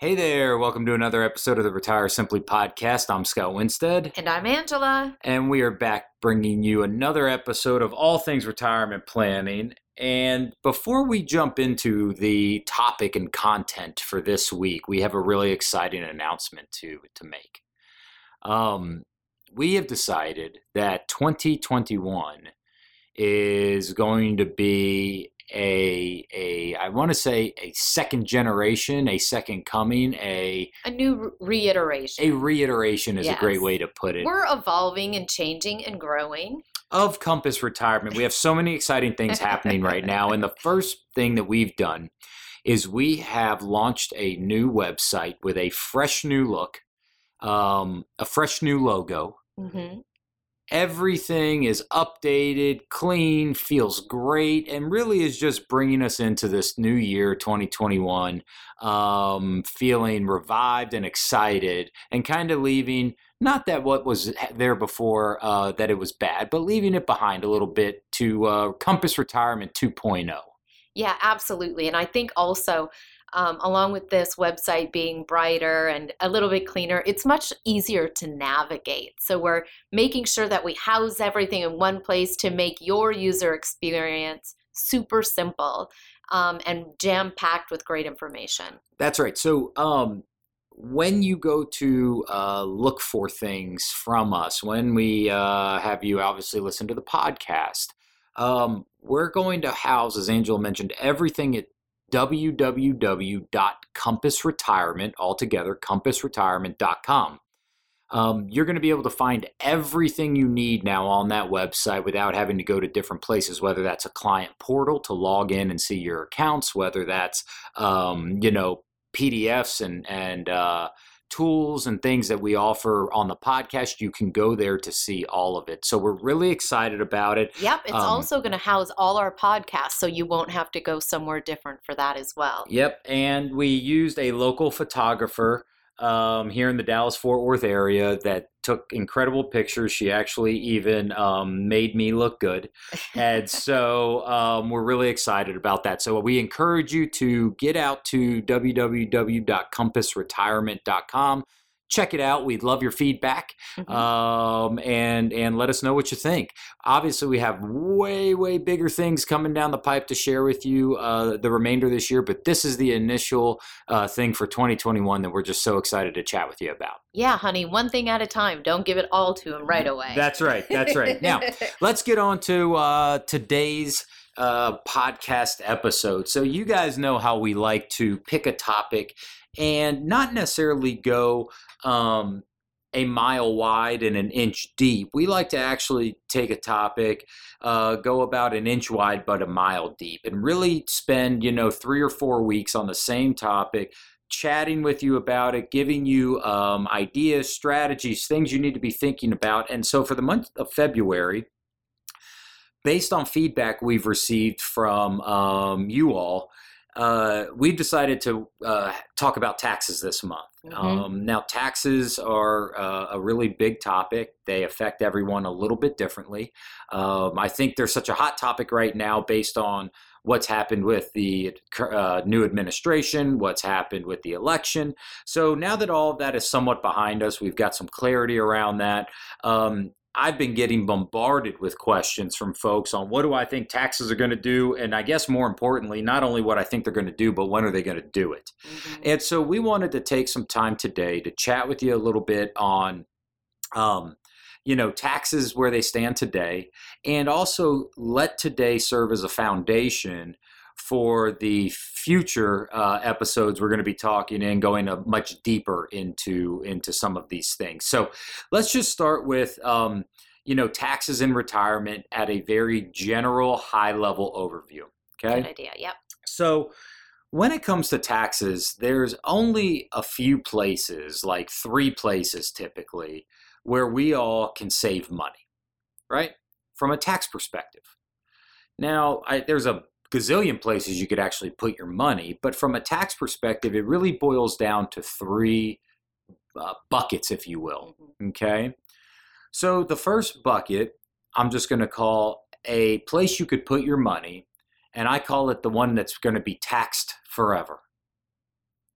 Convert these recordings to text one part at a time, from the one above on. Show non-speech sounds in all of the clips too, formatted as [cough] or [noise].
Hey there, welcome to another episode of the Retire Simply podcast. I'm Scott Winstead. And I'm Angela. And we are back bringing you another episode of all things retirement planning. And before we jump into the topic and content for this week, we have a really exciting announcement to, to make. Um, we have decided that 2021 is going to be a a I want to say a second generation, a second coming, a a new reiteration. A reiteration is yes. a great way to put it. We're evolving and changing and growing. Of Compass Retirement, we have so many exciting things happening right now, and the [laughs] first thing that we've done is we have launched a new website with a fresh new look, um, a fresh new logo. Mm-hmm everything is updated, clean, feels great, and really is just bringing us into this new year, 2021, um, feeling revived and excited, and kind of leaving. Not that what was there before uh, that it was bad, but leaving it behind a little bit to uh, Compass Retirement 2.0. Yeah, absolutely. And I think also um, along with this website being brighter and a little bit cleaner, it's much easier to navigate. So we're making sure that we house everything in one place to make your user experience super simple um, and jam packed with great information. That's right. So, um, when you go to uh, look for things from us, when we uh, have you obviously listen to the podcast, um, we're going to house, as Angela mentioned, everything at www.compassretirement, altogether, compassretirement.com. Um, you're going to be able to find everything you need now on that website without having to go to different places, whether that's a client portal to log in and see your accounts, whether that's, um, you know, PDFs and, and, uh, tools and things that we offer on the podcast, you can go there to see all of it. So we're really excited about it. Yep. It's um, also going to house all our podcasts, so you won't have to go somewhere different for that as well. Yep. And we used a local photographer um, here in the Dallas Fort Worth area that took incredible pictures. She actually even um, made me look good. And [laughs] so um, we're really excited about that. So we encourage you to get out to www.compassretirement.com check it out. We'd love your feedback mm-hmm. um, and and let us know what you think. Obviously, we have way way bigger things coming down the pipe to share with you uh, the remainder of this year, but this is the initial uh, thing for 2021 that we're just so excited to chat with you about. Yeah, honey, one thing at a time. Don't give it all to him right away. That's right. That's right. now, [laughs] let's get on to uh, today's uh, podcast episode. So, you guys know how we like to pick a topic and not necessarily go um, a mile wide and an inch deep. We like to actually take a topic, uh, go about an inch wide but a mile deep, and really spend you know three or four weeks on the same topic. Chatting with you about it, giving you um, ideas, strategies, things you need to be thinking about. And so, for the month of February, based on feedback we've received from um, you all, uh, we've decided to uh, talk about taxes this month. Mm-hmm. Um, now, taxes are uh, a really big topic. They affect everyone a little bit differently. Um, I think they're such a hot topic right now based on what's happened with the uh, new administration, what's happened with the election. So now that all of that is somewhat behind us, we've got some clarity around that. Um, I've been getting bombarded with questions from folks on what do I think taxes are going to do, and I guess more importantly, not only what I think they're going to do, but when are they going to do it? Mm-hmm. And so we wanted to take some time today to chat with you a little bit on, um, you know, taxes where they stand today, and also let today serve as a foundation for the future uh, episodes we're going to be talking and going a much deeper into into some of these things. So let's just start with um, you know taxes and retirement at a very general high level overview okay? Good idea yep. So when it comes to taxes there's only a few places like three places typically where we all can save money right? From a tax perspective. Now I, there's a gazillion places you could actually put your money. But from a tax perspective, it really boils down to three uh, buckets, if you will. Mm-hmm. Okay. So the first bucket, I'm just going to call a place you could put your money, and I call it the one that's going to be taxed forever.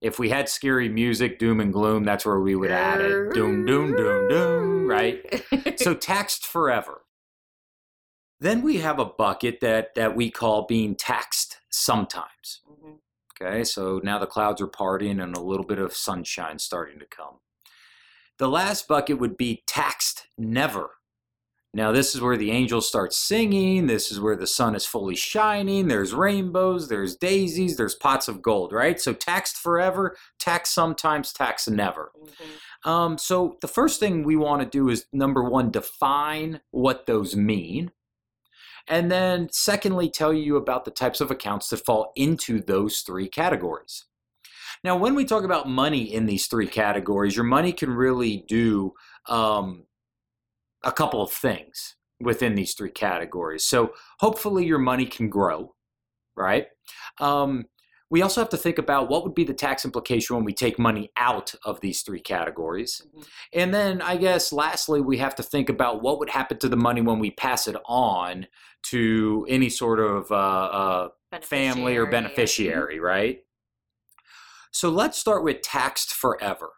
If we had scary music, doom and gloom, that's where we would add it. Doom, doom, doom, doom, right? so taxed forever. Then we have a bucket that that we call being taxed sometimes. Mhm. Okay, so now the clouds are parting and a little bit of sunshine starting to come. The last bucket would be taxed never. Now, this is where the angels start singing. This is where the sun is fully shining. There's rainbows, there's daisies, there's pots of gold, right? So, taxed forever, taxed sometimes, taxed never. Mhm. Um, so, the first thing we want to do is number one, define what those mean. And then, secondly, tell you about the types of accounts that fall into those three categories. Now, when we talk about money in these three categories, your money can really do um, a couple of things within these three categories. So, hopefully, your money can grow, right? Um, we also have to think about what would be the tax implication when we take money out of these three categories. Mhm. And then, I guess, lastly, we have to think about what would happen to the money when we pass it on to any sort of uh, uh, family or Beneficiary. beneficiary, right? So let's start with taxed forever.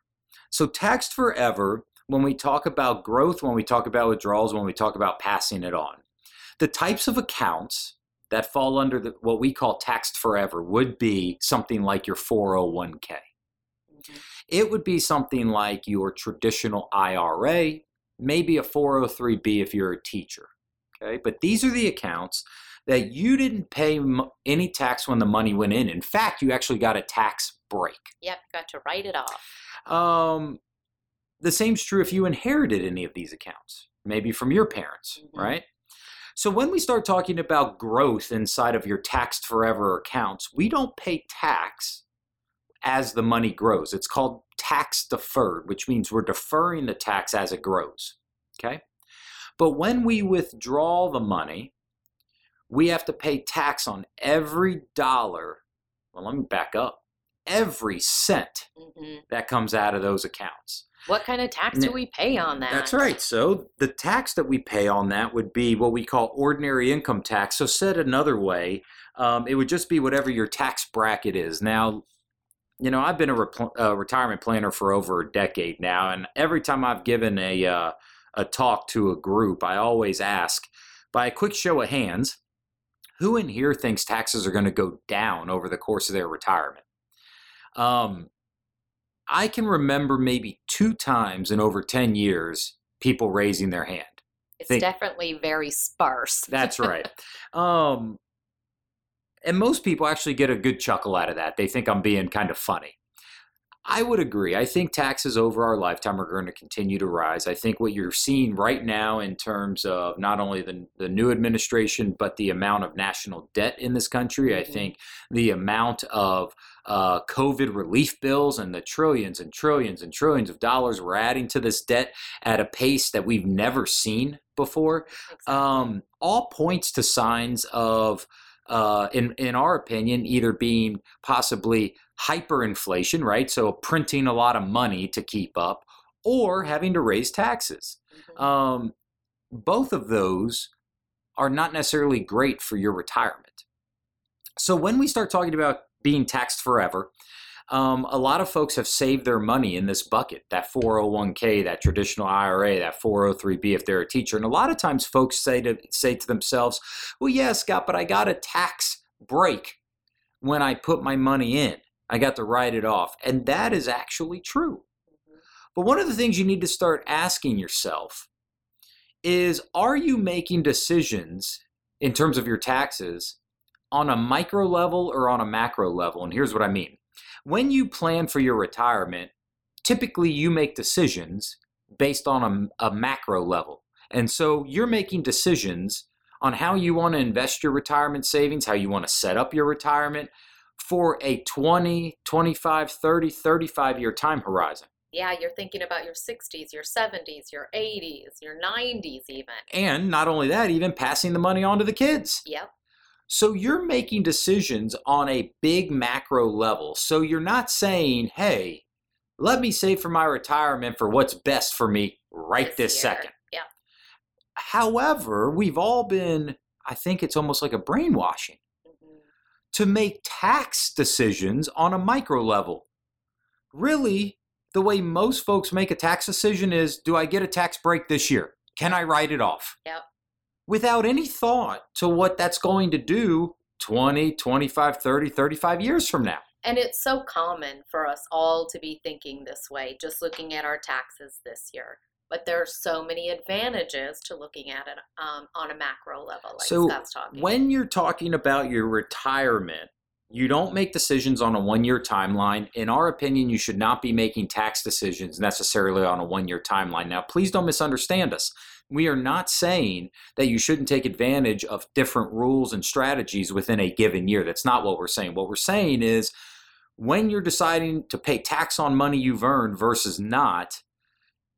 So, taxed forever, when we talk about growth, when we talk about withdrawals, when we talk about passing it on, the types of accounts that fall under the, what we call taxed forever would be something like your 401k. Mhm. It would be something like your traditional IRA, maybe a 403b if you're a teacher. Okay, but these are the accounts that you didn't pay m- any tax when the money went in. In fact, you actually got a tax break. Yep, got to write it off. Um, the same's true if you inherited any of these accounts, maybe from your parents, Mhm. right? So when we start talking about growth inside of your taxed forever accounts, we don't pay tax as the money grows. It's called tax deferred, which means we're deferring the tax as it grows. Okay? But when we withdraw the money, we have to pay tax on every dollar. Well, let me back up. Every cent hmm that comes out of those accounts. What kind of tax do we pay on that? That's right. So the tax that we pay on that would be what we call ordinary income tax. So said another way, um, it would just be whatever your tax bracket is. Now, you know, I've been a uh, retirement planner for over a decade now, and every time I've given a uh, a talk to a group, I always ask, by a quick show of hands, who in here thinks taxes are going to go down over the course of their retirement? Um, I can remember maybe two times in over 10 years people raising their hand. It's think- definitely very sparse. [laughs] That's right. um, and most people actually get a good chuckle out of that. They think I'm being kind of funny. I would agree. I think taxes over our lifetime are going to continue to rise. I think what you're seeing right now, in terms of not only the, the new administration, but the amount of national debt in this country, I Mhm. think the amount of uh, COVID relief bills and the trillions and trillions and trillions of dollars we're adding to this debt at a pace that we've never seen before Exactly. um, all points to signs of, uh, in in our opinion, either being possibly hyperinflation, right? So printing a lot of money to keep up, or having to raise taxes. Mhm. Um, both of those are not necessarily great for your retirement. So when we start talking about being taxed forever, um, a lot of folks have saved their money in this bucket that 401k, that traditional IRA, that 403b if they're a teacher. And a lot of times folks say to, say to themselves, well, yeah, Scott, but I got a tax break when I put my money in. I got to write it off. And that is actually true. Mhm. But one of the things you need to start asking yourself is are you making decisions in terms of your taxes on a micro level or on a macro level? And here's what I mean. When you plan for your retirement, typically you make decisions based on a, a macro level. And so you're making decisions on how you want to invest your retirement savings, how you want to set up your retirement for a 20, 25, 30, 35 year time horizon. Yeah, you're thinking about your 60s, your 70s, your 80s, your 90s, even. And not only that, even passing the money on to the kids. Yep. So you're making decisions on a big macro level. So you're not saying, hey, let me save for my retirement for what's best for me right this, year. second. Yeah. However, we've all been, I think it's almost like a brainwashing Mhm. to make tax decisions on a micro level. really the way most folks make a tax decision is do I get a tax break this year? Can I write it off? Yep. Without any thought to what that's going to do 20, 25, 30, 35 years from now. And it's so common for us all to be thinking this way, just looking at our taxes this year. But there are so many advantages to looking at it um, on a macro level, like So, Scott's talking. When you're talking about your retirement, you don't make decisions on a one year timeline. In our opinion, you should not be making tax decisions necessarily on a one year timeline. Now, please don't misunderstand us. We are not saying that you shouldn't take advantage of different rules and strategies within a given year. That's not what we're saying. What we're saying is when you're deciding to pay tax on money you've earned versus not,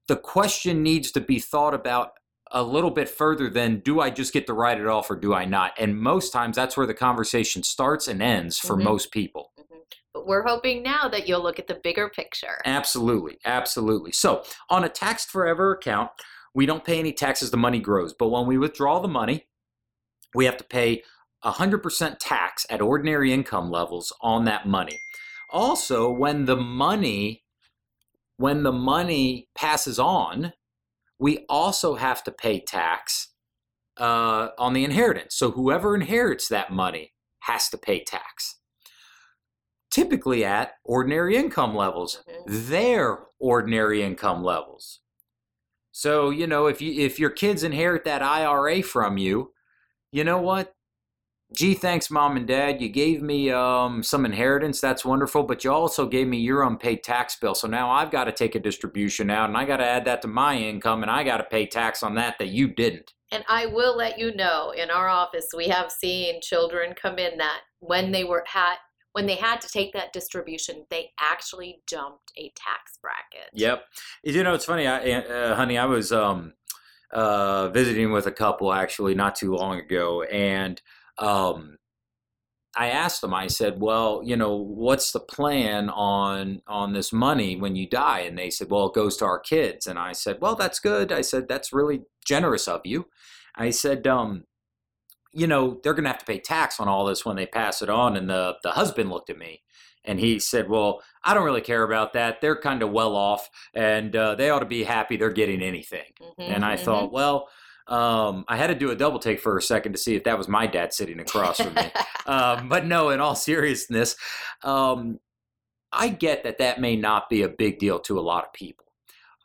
the question needs to be thought about a little bit further than do I just get to write it off or do I not? And most times that's where the conversation starts and ends for Mhm. most people. Mhm. But we're hoping now that you'll look at the bigger picture. Absolutely. Absolutely. So on a taxed forever account, we don't pay any taxes, the money grows. But when we withdraw the money, we have to pay 100% tax at ordinary income levels on that money. Also, when the money when the money passes on, we also have to pay tax uh, on the inheritance. So whoever inherits that money has to pay tax. Typically at ordinary income levels, Mhm. their ordinary income levels. So, you know, if you if your kids inherit that IRA from you, you know what? Gee, thanks, mom and dad. You gave me um, some inheritance. That's wonderful. But you also gave me your unpaid tax bill. So now I've got to take a distribution out and I got to add that to my income and I got to pay tax on that that you didn't. And I will let you know, in our office, we have seen children come in that when they were had when they had to take that distribution, they actually jumped a tax bracket. Yep. You know, it's funny, I, uh, honey. I was um, uh, visiting with a couple actually not too long ago, and um, I asked them. I said, "Well, you know, what's the plan on on this money when you die?" And they said, "Well, it goes to our kids." And I said, "Well, that's good." I said, "That's really generous of you." I said, um, "You know, they're going to have to pay tax on all this when they pass it on." And the the husband looked at me. And he said, Well, I don't really care about that. They're kind of well off and uh, they ought to be happy they're getting anything. Mhm, And I mhm. thought, Well, um, I had to do a double take for a second to see if that was my dad sitting across from me. um, but no, in all seriousness, um, I get that that may not be a big deal to a lot of people.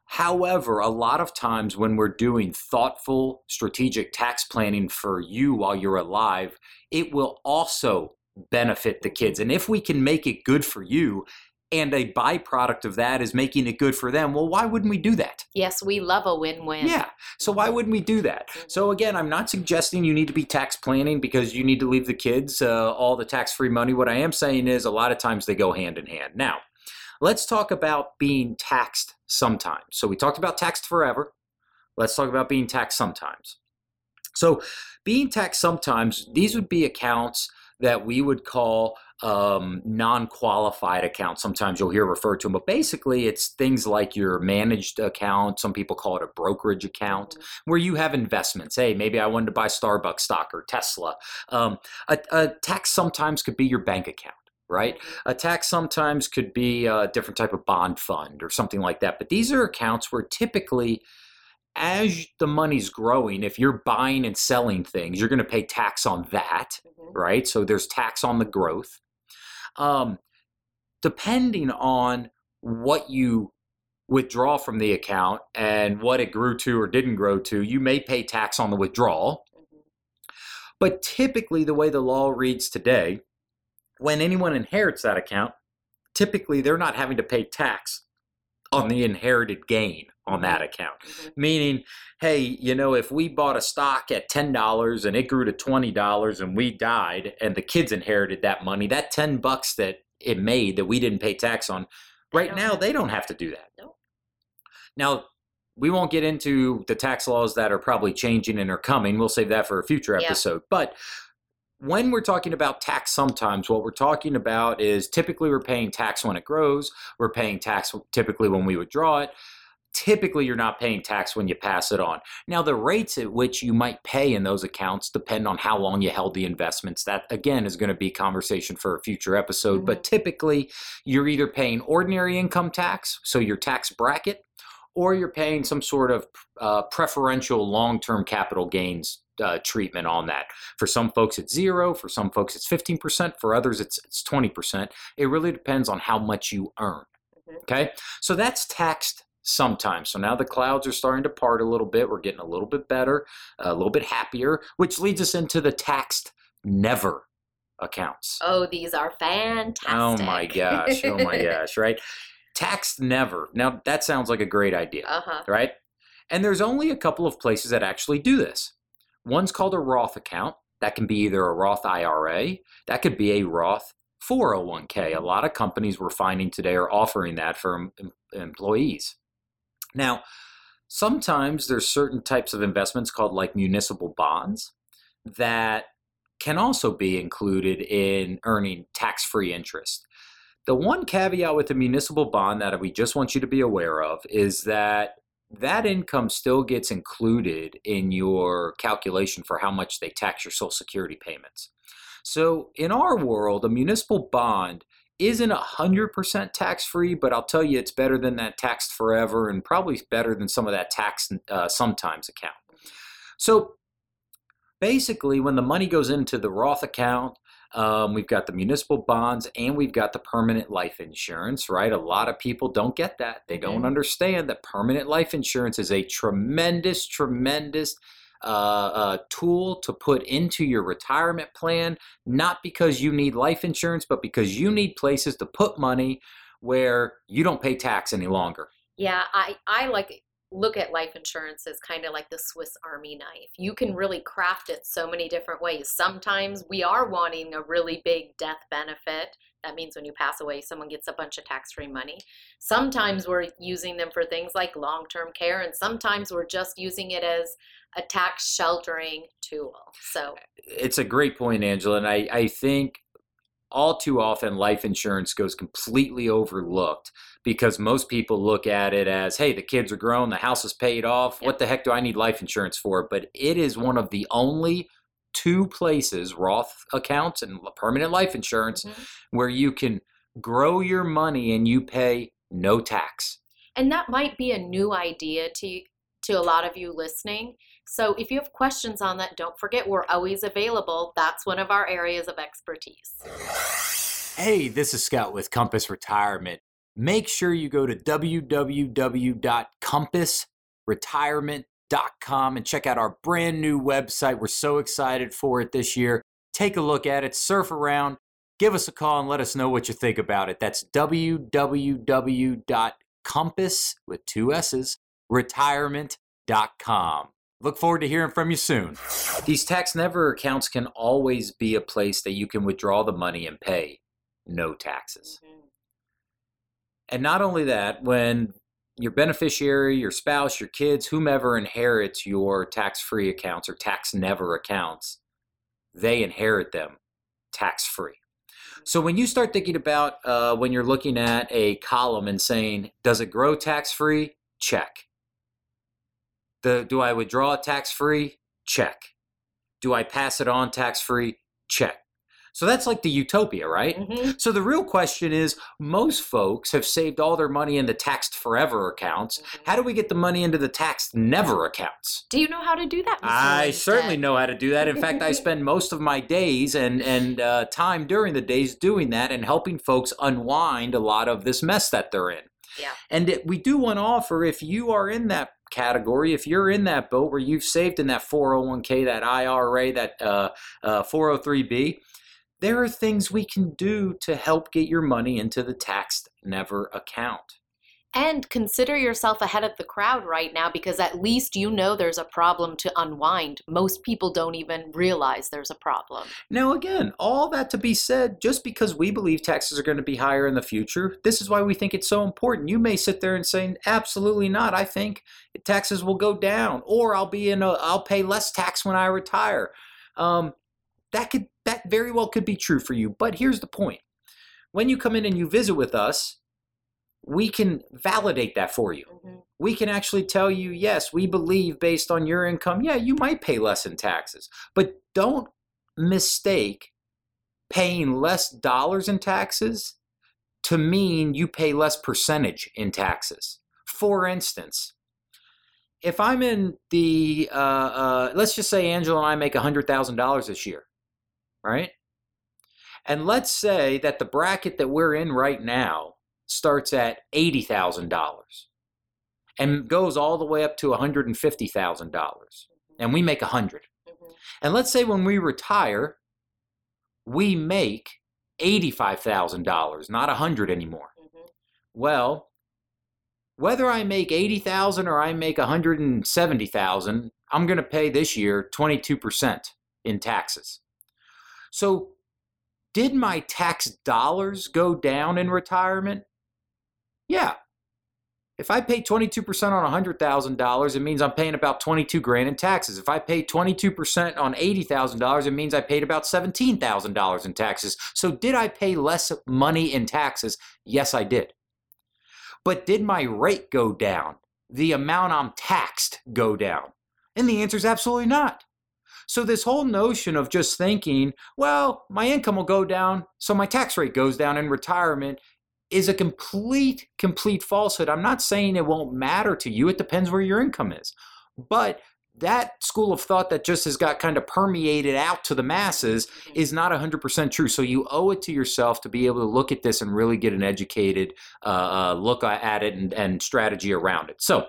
However, a lot of times when we're doing thoughtful, strategic tax planning for you while you're alive, it will also benefit the kids. And if we can make it good for you, and a byproduct of that is making it good for them, well, why wouldn't we do that? yes, we love a win-win. Yeah. So why wouldn't we do that? So again, I'm not suggesting you need to be tax planning because you need to leave the kids uh, all the tax-free money. What I am saying is a lot of times they go hand in hand. Now, let's talk about being taxed sometimes. So we talked about taxed forever. Let's talk about being taxed sometimes. So being taxed sometimes, these would be accounts that we would call um, non-qualified accounts. Sometimes you'll hear referred to them, but basically it's things like your managed account. Some people call it a brokerage account where you have investments. Hey, maybe I wanted to buy Starbucks stock or Tesla. Um, a, a tax sometimes could be your bank account, right? A tax sometimes could be a different type of bond fund or something like that. But these are accounts where typically, as the money's growing, if you're buying and selling things, you're going to pay tax on that, Mhm. right? So there's tax on the growth. Um, depending on what you withdraw from the account and what it grew to or didn't grow to, you may pay tax on the withdrawal. Mhm. But typically, the way the law reads today, when anyone inherits that account, typically they're not having to pay tax on the inherited gain on that account. Mhm. Meaning, hey, you know, if we bought a stock at $10 and it grew to $20 and we died and the kids inherited that money, that 10 bucks that it made that we didn't pay tax on, right now they don't have to do that. Nope. Now, we won't get into the tax laws that are probably changing and are coming. We'll save that for a future Yeah. episode. But when we're talking about tax sometimes what we're talking about is typically we're paying tax when it grows we're paying tax typically when we withdraw it typically you're not paying tax when you pass it on. Now, the rates at which you might pay in those accounts depend on how long you held the investments. That, again, is going to be conversation for a future episode. Mm-hmm. But typically, you're either paying ordinary income tax, so your tax bracket, or you're paying some sort of uh, preferential long term capital gains uh, treatment on that. For some folks, it's zero. For some folks, it's 15%. For others, it's, it's 20%. It really depends on how much you earn. Mm-hmm. Okay, so that's taxed sometimes. So now the clouds are starting to part a little bit. We're getting a little bit better, a little bit happier, which leads us into the taxed never accounts. Oh, these are fantastic. Oh my gosh. Oh my [laughs] gosh, right? Taxed never. Now that sounds like a great idea, uh-huh. right? And there's only a couple of places that actually do this. One's called a Roth account. That can be either a Roth IRA, that could be a Roth 401k. A lot of companies we're finding today are offering that for em- employees. Now, sometimes there's certain types of investments called like municipal bonds that can also be included in earning tax-free interest. The one caveat with the municipal bond that we just want you to be aware of is that that income still gets included in your calculation for how much they tax your social security payments. So in our world, a municipal bond isn't 100% tax free, but I'll tell you it's better than that taxed forever and probably better than some of that tax uh, sometimes account. So basically, when the money goes into the Roth account, um, we've got the municipal bonds and we've got the permanent life insurance, right? A lot of people don't get that. They don't mm-hmm. understand that permanent life insurance is a tremendous, tremendous uh, tool to put into your retirement plan, not because you need life insurance, but because you need places to put money where you don't pay tax any longer. Yeah, I, I like look at life insurance as kind of like the Swiss Army knife. You can really craft it so many different ways. Sometimes we are wanting a really big death benefit. That means when you pass away, someone gets a bunch of tax free money. Sometimes we're using them for things like long term care, and sometimes we're just using it as a tax sheltering tool. So it's a great point, Angela. And I, I think all too often life insurance goes completely overlooked because most people look at it as hey the kids are grown the house is paid off yep. what the heck do i need life insurance for but it is one of the only two places roth accounts and permanent life insurance mm-hmm. where you can grow your money and you pay no tax and that might be a new idea to to a lot of you listening so if you have questions on that, don't forget we're always available. That's one of our areas of expertise. Hey, this is Scott with Compass Retirement. Make sure you go to www.compassretirement.com and check out our brand new website. We're so excited for it this year. Take a look at it, surf around, give us a call and let us know what you think about it. That's www.compass with two S's retirement.com. Look forward to hearing from you soon. These tax never accounts can always be a place that you can withdraw the money and pay no taxes. Mm-hmm. And not only that, when your beneficiary, your spouse, your kids, whomever inherits your tax free accounts or tax never accounts, they inherit them tax free. So when you start thinking about uh, when you're looking at a column and saying, does it grow tax free? Check. The, do I withdraw tax free? Check. Do I pass it on tax free? Check. So that's like the utopia, right? Mm-hmm. So the real question is most folks have saved all their money in the taxed forever accounts. Mm-hmm. How do we get the money into the taxed never accounts? Do you know how to do that? Mr. I certainly know how to do that. In fact, I [laughs] spend most of my days and and uh, time during the days doing that and helping folks unwind a lot of this mess that they're in. Yeah. And it, we do want to offer if you are in that category, if you're in that boat where you've saved in that 401k, that IRA, that uh, uh, 403b, there are things we can do to help get your money into the taxed never account. And consider yourself ahead of the crowd right now because at least you know there's a problem to unwind. Most people don't even realize there's a problem. Now, again, all that to be said, just because we believe taxes are going to be higher in the future, this is why we think it's so important. You may sit there and say, absolutely not. I think taxes will go down, or I'll be in a, I'll pay less tax when I retire. Um, that could, that very well could be true for you. But here's the point when you come in and you visit with us, we can validate that for you. Mhm. We can actually tell you, yes, we believe based on your income, yeah, you might pay less in taxes. But don't mistake paying less dollars in taxes to mean you pay less percentage in taxes. For instance, if I'm in the, uh, uh, let's just say Angela and I make $100,000 this year, right? And let's say that the bracket that we're in right now starts at $80,000 and goes all the way up to $150,000 and we make 100. Mhm. And let's say when we retire, we make $85,000, not 100 anymore. Mhm. Well, whether I make 80,000 or I make 170,000, I'm going to pay this year 22% in taxes. So, did my tax dollars go down in retirement? Yeah. If I pay 22% on $100,000, it means I'm paying about 22 grand in taxes. If I pay 22% on $80,000, it means I paid about $17,000 in taxes. So did I pay less money in taxes? Yes, I did. But did my rate go down? The amount I'm taxed go down? And the answer is absolutely not. So this whole notion of just thinking, well, my income will go down, so my tax rate goes down in retirement is a complete, complete falsehood. I'm not saying it won't matter to you. It depends where your income is. But that school of thought that just has got kind of permeated out to the masses is not 100% true. So you owe it to yourself to be able to look at this and really get an educated uh, uh, look at it and, and strategy around it. So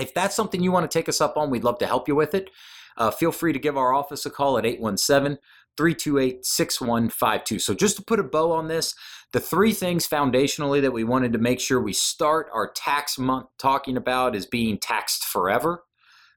if that's something you want to take us up on, we'd love to help you with it. Uh, feel free to give our office a call at 817 328 6152. So, just to put a bow on this, the three things foundationally that we wanted to make sure we start our tax month talking about is being taxed forever,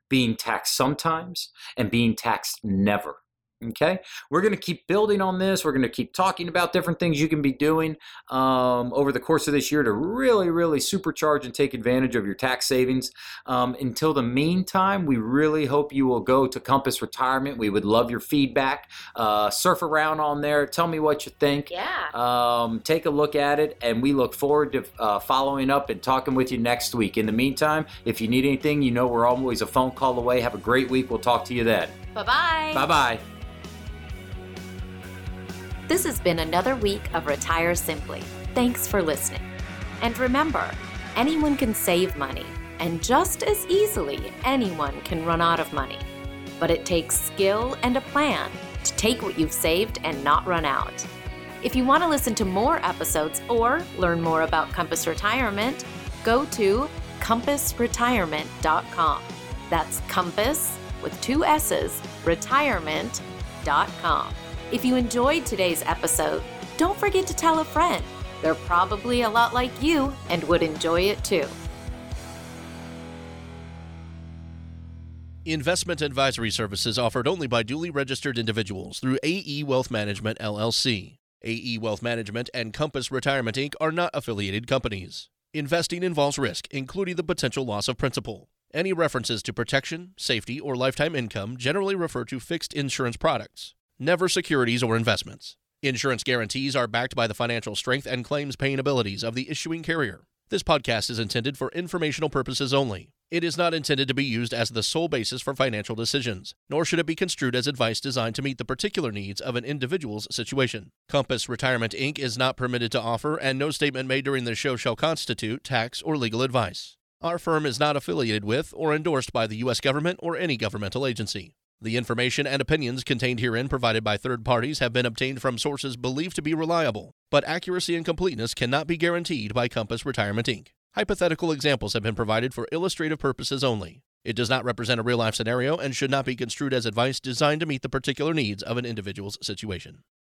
being taxed sometimes, and being taxed never. Okay, we're going to keep building on this. We're going to keep talking about different things you can be doing um, over the course of this year to really, really supercharge and take advantage of your tax savings. Um, until the meantime, we really hope you will go to Compass Retirement. We would love your feedback. Uh, surf around on there. Tell me what you think. Yeah. Um, take a look at it, and we look forward to uh, following up and talking with you next week. In the meantime, if you need anything, you know we're always a phone call away. Have a great week. We'll talk to you then. Bye bye. Bye bye. This has been another week of Retire Simply. Thanks for listening. And remember, anyone can save money, and just as easily, anyone can run out of money. But it takes skill and a plan to take what you've saved and not run out. If you want to listen to more episodes or learn more about Compass Retirement, go to compassretirement.com. That's compass with two S's, retirement.com. If you enjoyed today's episode, don't forget to tell a friend. They're probably a lot like you and would enjoy it too. Investment advisory services offered only by duly registered individuals through AE Wealth Management LLC. AE Wealth Management and Compass Retirement Inc. are not affiliated companies. Investing involves risk, including the potential loss of principal. Any references to protection, safety, or lifetime income generally refer to fixed insurance products, never securities or investments. Insurance guarantees are backed by the financial strength and claims paying abilities of the issuing carrier. This podcast is intended for informational purposes only. It is not intended to be used as the sole basis for financial decisions, nor should it be construed as advice designed to meet the particular needs of an individual's situation. Compass Retirement Inc. is not permitted to offer, and no statement made during this show shall constitute tax or legal advice. Our firm is not affiliated with or endorsed by the U.S. government or any governmental agency. The information and opinions contained herein provided by third parties have been obtained from sources believed to be reliable, but accuracy and completeness cannot be guaranteed by Compass Retirement Inc. Hypothetical examples have been provided for illustrative purposes only. It does not represent a real life scenario and should not be construed as advice designed to meet the particular needs of an individual's situation.